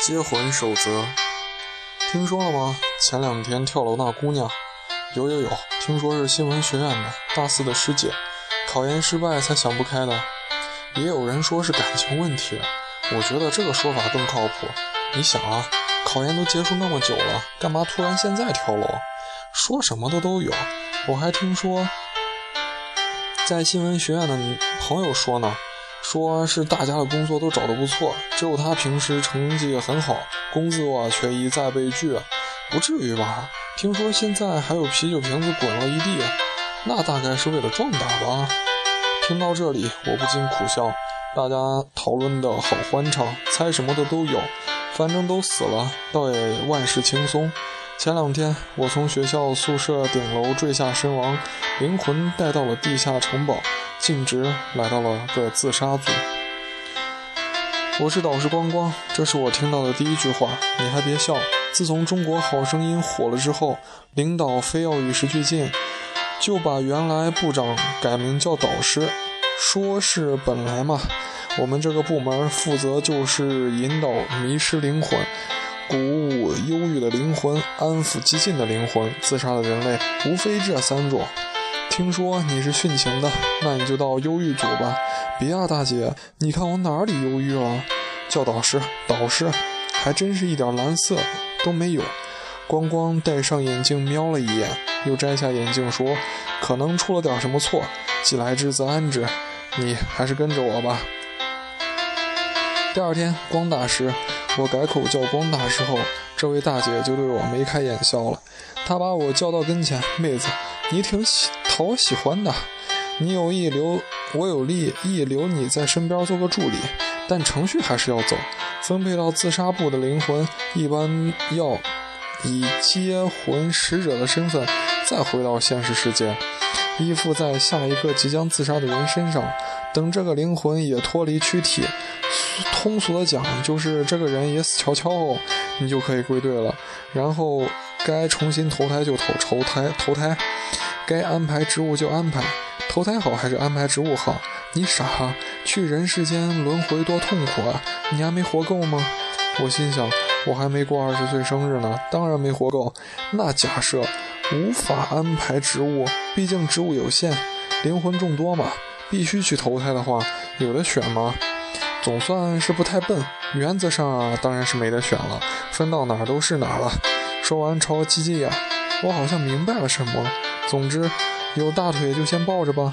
接魂守则，听说了吗？前两天跳楼那姑娘，有有有，听说是新闻学院的大四的师姐，考研失败才想不开的。也有人说是感情问题，我觉得这个说法更靠谱。你想啊，考研都结束那么久了，干嘛突然现在跳楼？说什么的都有。我还听说，在新闻学院的朋友说呢。说是大家的工作都找得不错，只有他平时成绩很好，工作却一再被拒，不至于吧？听说现在还有啤酒瓶子滚了一地，那大概是为了壮胆吧？听到这里，我不禁苦笑。大家讨论的好欢畅，猜什么的都有，反正都死了，倒也万事轻松。前两天，我从学校宿舍顶楼坠下身亡，灵魂带到了地下城堡，径直来到了个自杀组。我是导师光光，这是我听到的第一句话。你还别笑，自从《中国好声音》火了之后，领导非要与时俱进，就把原来部长改名叫导师，说是本来嘛，我们这个部门负责就是引导迷失灵魂。鼓舞忧郁的灵魂，安抚激进的灵魂。自杀的人类无非这三种。听说你是殉情的，那你就到忧郁组吧。别啊，大姐，你看我哪里忧郁了？叫导师，导师，还真是一点蓝色都没有。光光戴上眼镜瞄了一眼，又摘下眼镜说：“可能出了点什么错，既来之则安之。你还是跟着我吧。”第二天，光大师。我改口叫光大师后，这位大姐就对我眉开眼笑了。她把我叫到跟前：“妹子，你挺喜喜讨喜欢的。你有意留，我有意意留你在身边做个助理，但程序还是要走。分配到自杀部的灵魂，一般要以接魂使者的身份再回到现实世界，依附在下一个即将自杀的人身上。等这个灵魂也脱离躯体。”通俗的讲，就是这个人也死翘翘后，你就可以归队了。然后该重新投胎就投投胎投胎，该安排职务就安排。投胎好还是安排职务好？你傻？去人世间轮回多痛苦啊！你还没活够吗？我心想，我还没过二十岁生日呢，当然没活够。那假设无法安排职务，毕竟职务有限，灵魂众多嘛，必须去投胎的话，有的选吗？总算是不太笨，原则上啊，当然是没得选了，分到哪儿都是哪儿了。说完朝鸡鸡眼，我好像明白了什么。总之，有大腿就先抱着吧。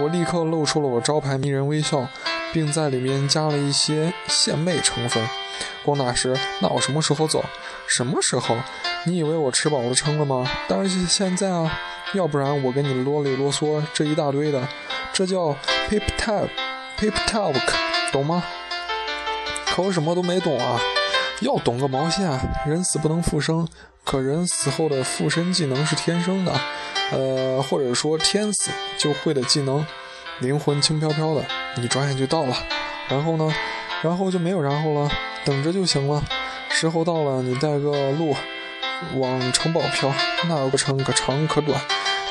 我立刻露出了我招牌迷人微笑，并在里面加了一些献媚成分。光大师，那我什么时候走？什么时候？你以为我吃饱了撑了吗？当然是现在啊，要不然我跟你啰里啰嗦这一大堆的，这叫 pip talk，pip talk，。懂吗？可我什么都没懂啊！要懂个毛线啊！人死不能复生，可人死后的附身技能是天生的，呃，或者说天死就会的技能。灵魂轻飘飘的，你转眼就到了。然后呢？然后就没有然后了，等着就行了。时候到了，你带个路往城堡飘，那个过程可长可短。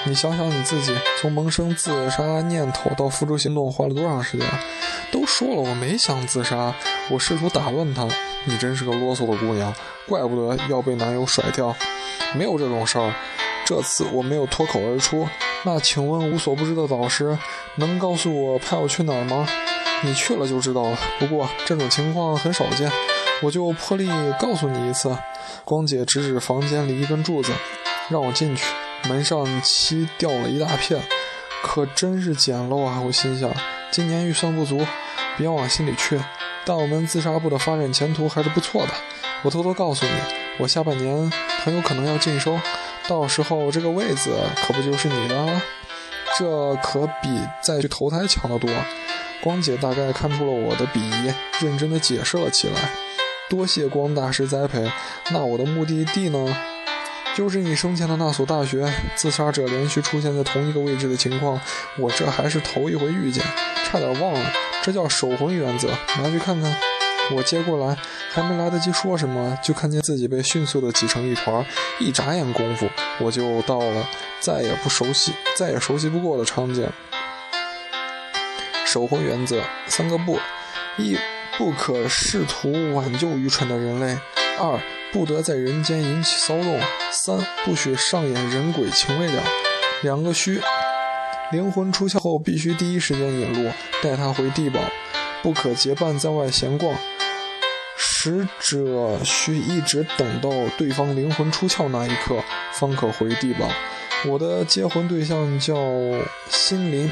你想想你自己，从萌生自杀念头到付诸行动，花了多长时间？都说了我没想自杀，我试图打乱他。你真是个啰嗦的姑娘，怪不得要被男友甩掉。没有这种事儿，这次我没有脱口而出。那请问无所不知的导师，能告诉我派我去哪儿吗？你去了就知道了。不过这种情况很少见，我就破例告诉你一次。光姐指指房间里一根柱子，让我进去。门上漆掉了一大片，可真是简陋啊！我心想，今年预算不足，别往心里去。但我们自杀部的发展前途还是不错的。我偷偷告诉你，我下半年很有可能要晋升，到时候这个位子可不就是你的了？这可比再去投胎强得多。光姐大概看出了我的鄙夷，认真的解释了起来。多谢光大师栽培。那我的目的地呢？就是你生前的那所大学，自杀者连续出现在同一个位置的情况，我这还是头一回遇见，差点忘了，这叫守魂原则，拿去看看。我接过来，还没来得及说什么，就看见自己被迅速的挤成一团，一眨眼功夫，我就到了再也不熟悉、再也熟悉不过的场景。守魂原则三个不：一不可试图挽救愚蠢的人类；二，不得在人间引起骚动；三，不许上演人鬼情未了。两个虚，灵魂出窍后必须第一时间引路，带他回地堡，不可结伴在外闲逛。使者需一直等到对方灵魂出窍那一刻，方可回地堡。我的结婚对象叫心林，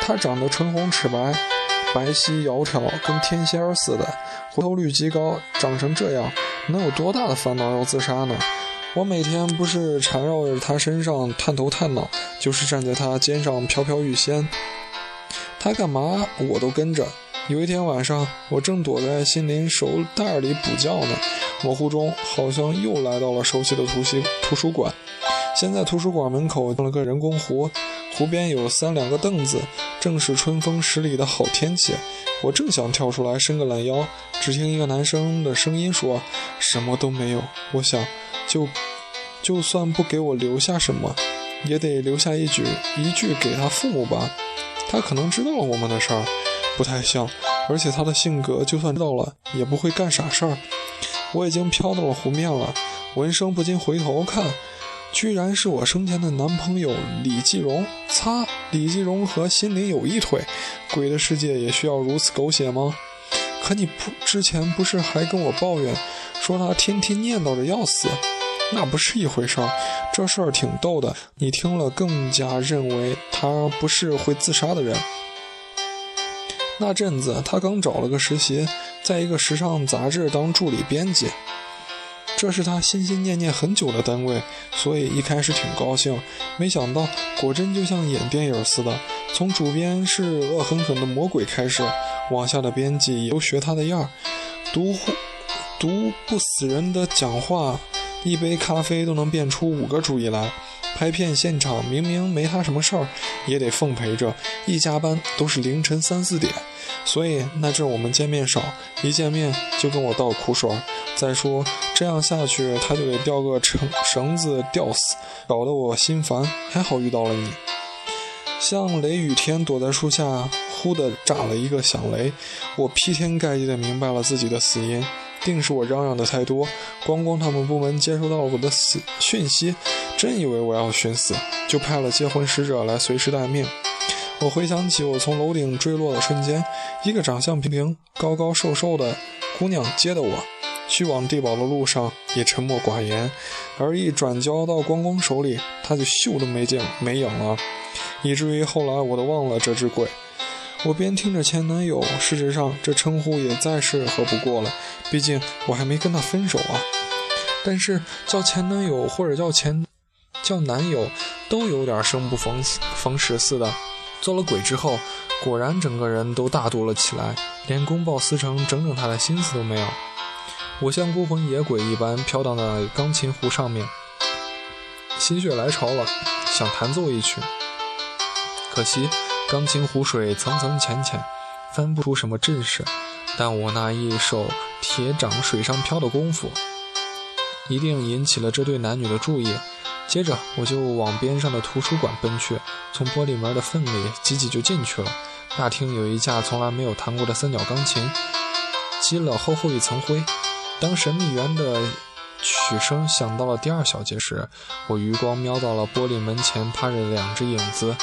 他长得唇红齿白，白皙窈窕，跟天仙似的，回头率极高。长成这样，能有多大的烦恼要自杀呢？我每天不是缠绕着他身上探头探脑，就是站在他肩上飘飘欲仙。他干嘛我都跟着。有一天晚上，我正躲在心灵手袋里补觉呢，模糊中好像又来到了熟悉的图书图书馆。现在图书馆门口弄了个人工湖，湖边有三两个凳子，正是春风十里的好天气。我正想跳出来伸个懒腰，只听一个男生的声音说：“什么都没有。”我想，就就算不给我留下什么，也得留下一句一句给他父母吧。他可能知道了我们的事儿。不太像，而且他的性格，就算知道了也不会干傻事儿。我已经飘到了湖面了，闻声不禁回头看，居然是我生前的男朋友李继荣。擦，李继荣和心灵有一腿，鬼的世界也需要如此狗血吗？可你不之前不是还跟我抱怨，说他天天念叨着要死？那不是一回事儿，这事儿挺逗的。你听了更加认为他不是会自杀的人。那阵子，他刚找了个实习，在一个时尚杂志当助理编辑，这是他心心念念很久的单位，所以一开始挺高兴。没想到，果真就像演电影似的，从主编是恶狠狠的魔鬼开始，往下的编辑也都学他的样儿，读读不死人的讲话，一杯咖啡都能变出五个主意来。拍片现场明明没他什么事儿，也得奉陪着。一加班都是凌晨三四点，所以那阵我们见面少，一见面就跟我倒苦水。再说这样下去，他就得吊个绳绳子吊死，搞得我心烦。还好遇到了你，像雷雨天躲在树下，忽的炸了一个响雷，我劈天盖地的明白了自己的死因，定是我嚷嚷的太多。光光他们部门接收到了我的死讯息。真以为我要寻死，就派了接婚使者来随时待命。我回想起我从楼顶坠落的瞬间，一个长相平平、高高瘦瘦的姑娘接的我，去往地堡的路上也沉默寡言，而一转交到光光手里，他就咻的没见没影了，以至于后来我都忘了这只鬼。我边听着前男友，事实上这称呼也再适合不过了，毕竟我还没跟他分手啊。但是叫前男友或者叫前。叫男友都有点生不逢逢时似的。做了鬼之后，果然整个人都大度了起来，连公报私成整整他的心思都没有。我像孤魂野鬼一般飘荡在钢琴湖上面，心血来潮了，想弹奏一曲。可惜钢琴湖水层层浅浅，翻不出什么阵势。但我那一手铁掌水上漂的功夫，一定引起了这对男女的注意。接着我就往边上的图书馆奔去，从玻璃门的缝里挤挤就进去了。大厅有一架从来没有弹过的三角钢琴，积了厚厚一层灰。当神秘园的曲声响到了第二小节时，我余光瞄到了玻璃门前趴着两只影子，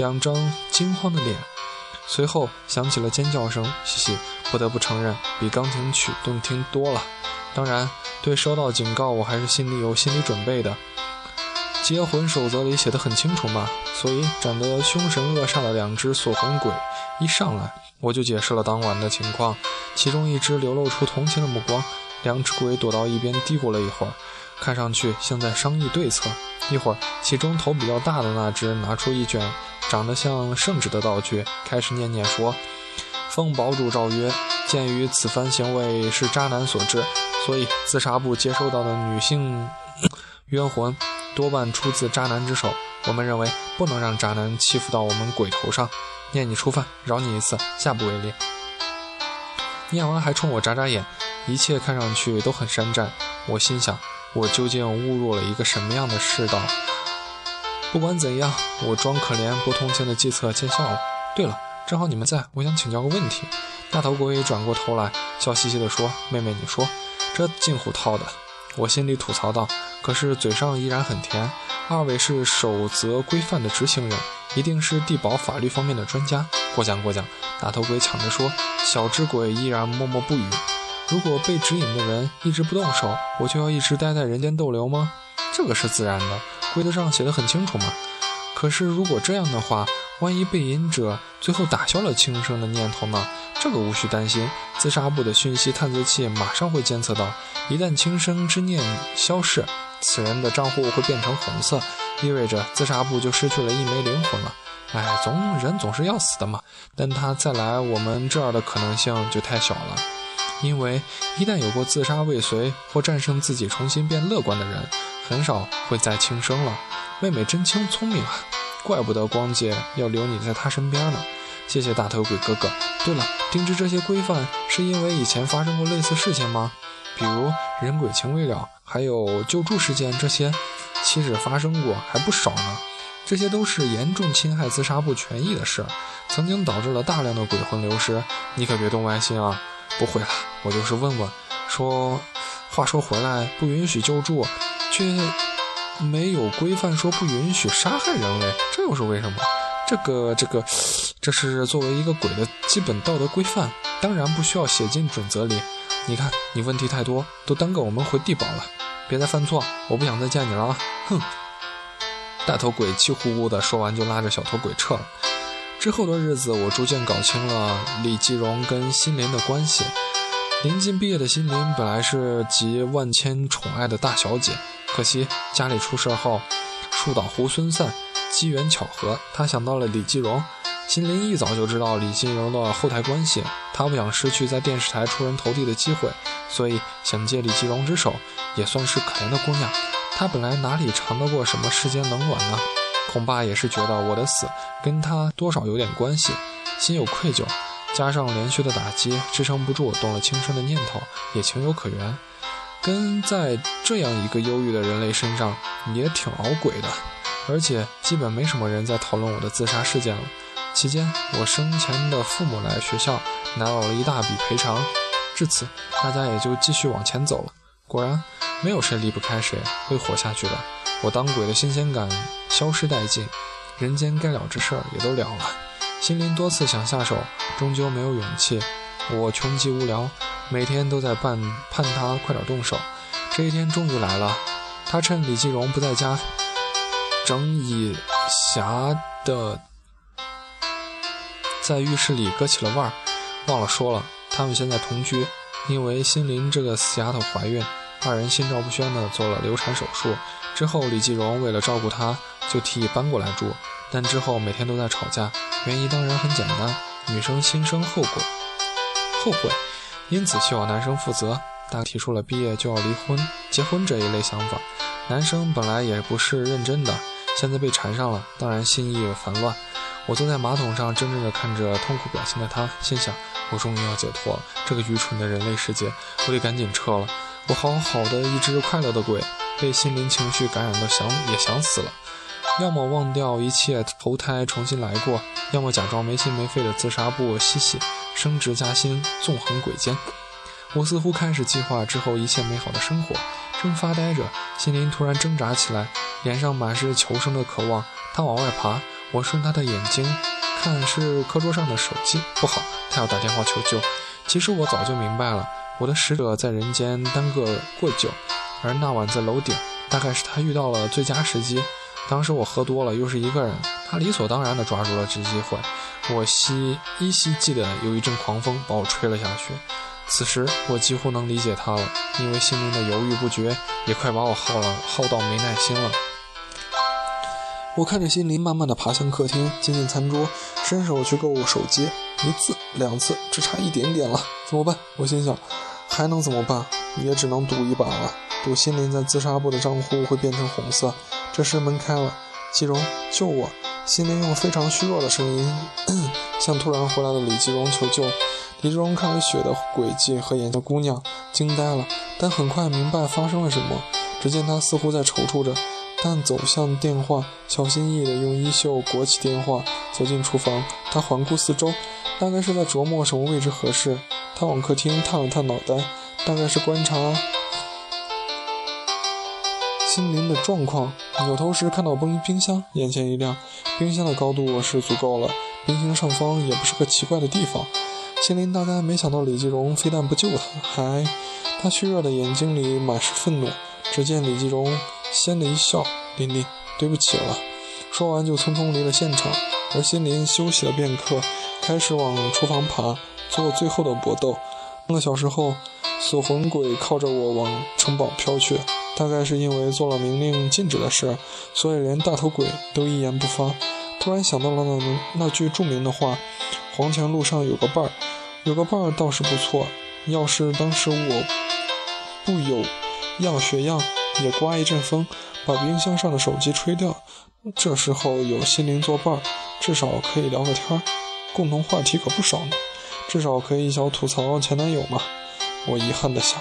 两张惊慌的脸。随后响起了尖叫声，嘻嘻，不得不承认，比钢琴曲动听多了。当然，对收到警告，我还是心里有心理准备的。结魂守则里写的很清楚嘛，所以长得凶神恶煞的两只锁魂鬼一上来，我就解释了当晚的情况。其中一只流露出同情的目光，两只鬼躲到一边嘀咕了一会儿，看上去像在商议对策。一会儿，其中头比较大的那只拿出一卷长得像圣旨的道具，开始念念说：“奉堡主诏曰，鉴于此番行为是渣男所致，所以自杀部接收到的女性 冤魂。”多半出自渣男之手，我们认为不能让渣男欺负到我们鬼头上。念你初犯，饶你一次，下不为例。念完还冲我眨眨眼，一切看上去都很山寨。我心想，我究竟误入了一个什么样的世道？不管怎样，我装可怜不同情的计策见效了。对了，正好你们在，我想请教个问题。”大头鬼转过头来，笑嘻嘻地说：“妹妹，你说，这近乎套的。”我心里吐槽道，可是嘴上依然很甜。二位是守则规范的执行人，一定是地保法律方面的专家。过奖过奖。大头鬼抢着说，小智鬼依然默默不语。如果被指引的人一直不动手，我就要一直待在人间逗留吗？这个是自然的，规则上写的很清楚嘛。可是如果这样的话，万一被引者最后打消了轻生的念头呢？这个无需担心，自杀部的讯息探测器马上会监测到。一旦轻生之念消逝，此人的账户会变成红色，意味着自杀部就失去了一枚灵魂了。哎，总人总是要死的嘛，但他再来我们这儿的可能性就太小了。因为一旦有过自杀未遂或战胜自己重新变乐观的人，很少会再轻生了。妹妹真轻聪明啊！怪不得光姐要留你在她身边呢。谢谢大头鬼哥哥。对了，定制这些规范是因为以前发生过类似事情吗？比如人鬼情未了，还有救助事件这些，岂止发生过，还不少呢。这些都是严重侵害自杀部权益的事，曾经导致了大量的鬼魂流失。你可别动歪心啊！不会了，我就是问问。说，话说回来，不允许救助，却。没有规范说不允许杀害人类，这又是为什么？这个这个，这是作为一个鬼的基本道德规范，当然不需要写进准则里。你看，你问题太多，都耽搁我们回地堡了。别再犯错，我不想再见你了啊。哼！大头鬼气呼呼的说完，就拉着小头鬼撤了。之后的日子，我逐渐搞清了李继荣跟心灵的关系。临近毕业的心灵本来是集万千宠爱的大小姐。可惜家里出事后，树倒猢狲散，机缘巧合，他想到了李继荣。心灵一早就知道李继荣的后台关系，他不想失去在电视台出人头地的机会，所以想借李继荣之手，也算是可怜的姑娘。她本来哪里尝得过什么世间冷暖呢？恐怕也是觉得我的死跟她多少有点关系，心有愧疚，加上连续的打击，支撑不住，动了轻生的念头，也情有可原。跟在这样一个忧郁的人类身上也挺熬鬼的，而且基本没什么人在讨论我的自杀事件了。期间，我生前的父母来学校拿到了一大笔赔偿，至此大家也就继续往前走了。果然，没有谁离不开谁，会活下去的。我当鬼的新鲜感消失殆尽，人间该了之事儿也都了了。心灵多次想下手，终究没有勇气。我穷极无聊。每天都在盼盼他快点动手，这一天终于来了。他趁李继荣不在家，整以暇的在浴室里割起了腕儿。忘了说了，他们现在同居，因为心灵这个死丫头怀孕，二人心照不宣的做了流产手术。之后，李继荣为了照顾她，就提议搬过来住。但之后每天都在吵架，原因当然很简单：女生心生后悔，后悔。因此，希望男生负责。他提出了毕业就要离婚、结婚这一类想法。男生本来也不是认真的，现在被缠上了，当然心意烦乱。我坐在马桶上，怔怔地看着痛苦表情的他，心想：我终于要解脱了这个愚蠢的人类世界，我得赶紧撤了。我好好的一只快乐的鬼，被心灵情绪感染的想也想死了。要么忘掉一切，投胎重新来过；要么假装没心没肺的自杀不嬉戏。升职加薪，纵横鬼间。我似乎开始计划之后一切美好的生活。正发呆着，心灵突然挣扎起来，脸上满是求生的渴望。他往外爬，我顺他的眼睛看，是课桌上的手机。不好，他要打电话求救。其实我早就明白了，我的使者在人间耽搁过久，而那晚在楼顶，大概是他遇到了最佳时机。当时我喝多了，又是一个人，他理所当然地抓住了这机会。我依依稀记得有一阵狂风把我吹了下去，此时我几乎能理解他了，因为心灵的犹豫不决也快把我耗了，耗到没耐心了。我看着心灵慢慢地爬向客厅，接近餐桌，伸手去够手机，一次两次，只差一点点了，怎么办？我心想，还能怎么办？也只能赌一把了，赌心灵在自杀部的账户会变成红色。这时门开了，季荣救我。心灵用非常虚弱的声音向突然回来的李继荣求救。李吉荣看着血的轨迹和眼前的姑娘，惊呆了，但很快明白发生了什么。只见他似乎在踌躇着，但走向电话，小心翼翼地用衣袖裹起电话，走进厨房，他环顾四周，大概是在琢磨什么位置合适。他往客厅探了探脑袋，大概是观察心灵的状况。扭头时看到冰冰箱，眼前一亮。冰箱的高度是足够了，冰箱上方也不是个奇怪的地方。心灵大概没想到李继荣非但不救他，还……他虚弱的眼睛里满是愤怒。只见李继荣先了一笑：“琳琳，对不起了。”说完就匆匆离了现场。而心灵休息了片刻，开始往厨房爬，做最后的搏斗。半个小时后，锁魂鬼靠着我往城堡飘去。大概是因为做了明令禁止的事，所以连大头鬼都一言不发。突然想到了那那句著名的话：“黄泉路上有个伴儿，有个伴儿倒是不错。要是当时我不有样学样，也刮一阵风，把冰箱上的手机吹掉。这时候有心灵作伴。”至少可以聊个天儿，共同话题可不少呢。至少可以一小吐槽前男友嘛。我遗憾的想。